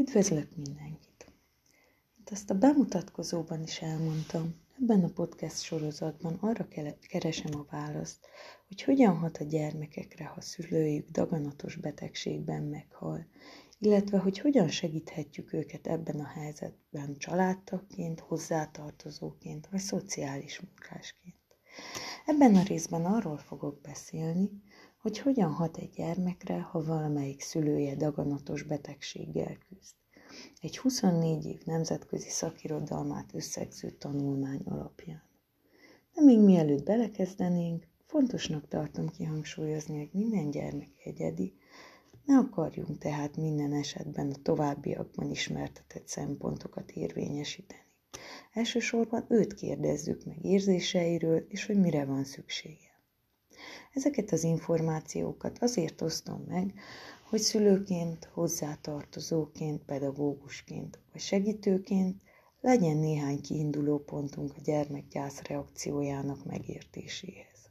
Üdvözlök mindenkit! Mint azt a bemutatkozóban is elmondtam, ebben a podcast sorozatban arra keresem a választ, hogy hogyan hat a gyermekekre, ha szülőjük daganatos betegségben meghal, illetve hogy hogyan segíthetjük őket ebben a helyzetben családtagként, hozzátartozóként vagy szociális munkásként. Ebben a részben arról fogok beszélni, hogy hogyan hat egy gyermekre, ha valamelyik szülője daganatos betegséggel küzd. Egy 24 év nemzetközi szakirodalmát összegző tanulmány alapján. De még mielőtt belekezdenénk, fontosnak tartom kihangsúlyozni, hogy minden gyermek egyedi, ne akarjunk tehát minden esetben a továbbiakban ismertetett szempontokat érvényesíteni. Elsősorban őt kérdezzük meg érzéseiről, és hogy mire van szüksége. Ezeket az információkat azért osztom meg, hogy szülőként, hozzátartozóként, pedagógusként vagy segítőként legyen néhány kiinduló pontunk a gyermek reakciójának megértéséhez.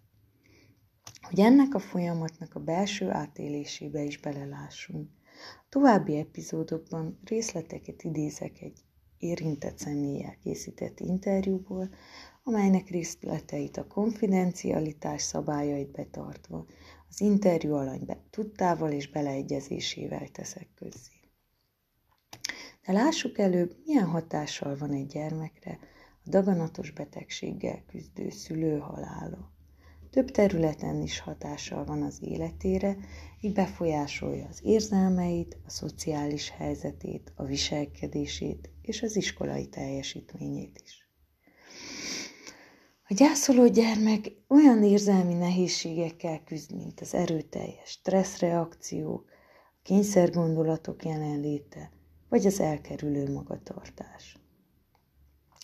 Hogy ennek a folyamatnak a belső átélésébe is belelássunk. További epizódokban részleteket idézek egy érintett személlyel készített interjúból, amelynek részleteit a konfidencialitás szabályait betartva, az interjú alany tudtával és beleegyezésével teszek közzé. De lássuk előbb, milyen hatással van egy gyermekre a daganatos betegséggel küzdő szülő halála. Több területen is hatással van az életére, így befolyásolja az érzelmeit, a szociális helyzetét, a viselkedését és az iskolai teljesítményét is. A gyászoló gyermek olyan érzelmi nehézségekkel küzd, mint az erőteljes stresszreakciók, a kényszergondolatok jelenléte, vagy az elkerülő magatartás.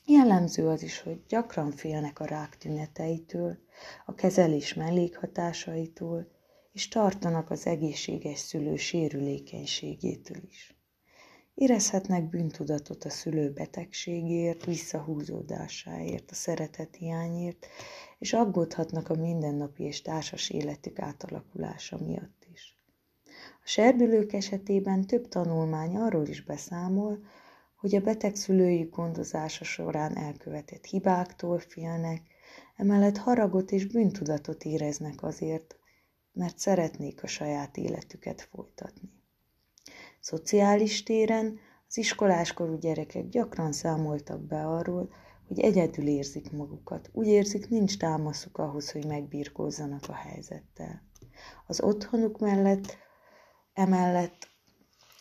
Jellemző az is, hogy gyakran félnek a rák tüneteitől, a kezelés mellékhatásaitól, és tartanak az egészséges szülő sérülékenységétől is. Érezhetnek bűntudatot a szülő betegségért, visszahúzódásáért, a szeretet hiányért, és aggódhatnak a mindennapi és társas életük átalakulása miatt is. A serdülők esetében több tanulmány arról is beszámol, hogy a beteg szülői gondozása során elkövetett hibáktól félnek, emellett haragot és bűntudatot éreznek azért, mert szeretnék a saját életüket folytatni. Szociális téren az iskoláskorú gyerekek gyakran számoltak be arról, hogy egyedül érzik magukat. Úgy érzik, nincs támaszuk ahhoz, hogy megbírkózzanak a helyzettel. Az otthonuk mellett, emellett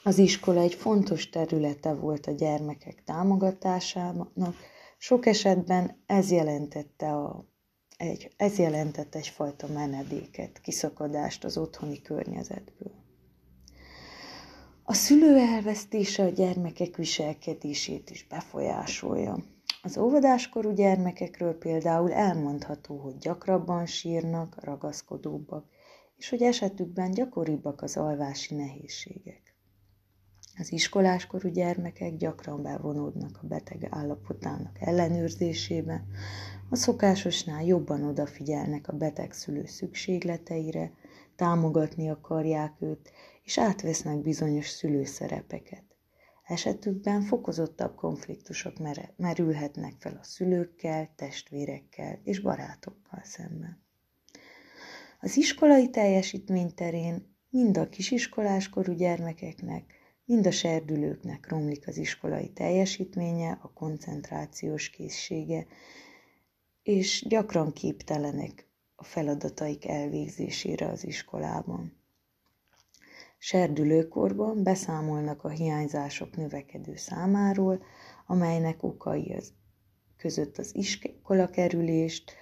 az iskola egy fontos területe volt a gyermekek támogatásának, sok esetben ez jelentette, a, egy, ez jelentette egyfajta menedéket, kiszakadást az otthoni környezetből. A szülő elvesztése a gyermekek viselkedését is befolyásolja. Az óvodáskorú gyermekekről például elmondható, hogy gyakrabban sírnak, ragaszkodóbbak, és hogy esetükben gyakoribbak az alvási nehézségek. Az iskoláskorú gyermekek gyakran bevonódnak a beteg állapotának ellenőrzésébe, a szokásosnál jobban odafigyelnek a beteg szülő szükségleteire, támogatni akarják őt, és átvesznek bizonyos szülőszerepeket. Esetükben fokozottabb konfliktusok merülhetnek fel a szülőkkel, testvérekkel és barátokkal szemben. Az iskolai teljesítmény terén mind a kisiskoláskorú gyermekeknek, mind a serdülőknek romlik az iskolai teljesítménye, a koncentrációs készsége, és gyakran képtelenek a feladataik elvégzésére az iskolában. Serdülőkorban beszámolnak a hiányzások növekedő számáról, amelynek okai az között az iskola kerülést,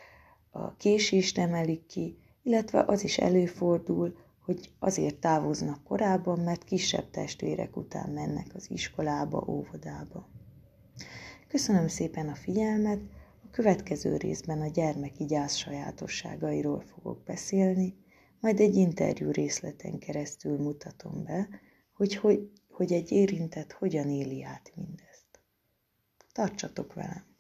a késést emelik ki, illetve az is előfordul, hogy azért távoznak korábban, mert kisebb testvérek után mennek az iskolába, óvodába. Köszönöm szépen a figyelmet, a következő részben a gyermeki gyász sajátosságairól fogok beszélni, majd egy interjú részleten keresztül mutatom be, hogy, hogy, hogy egy érintett hogyan éli át mindezt. Tartsatok velem!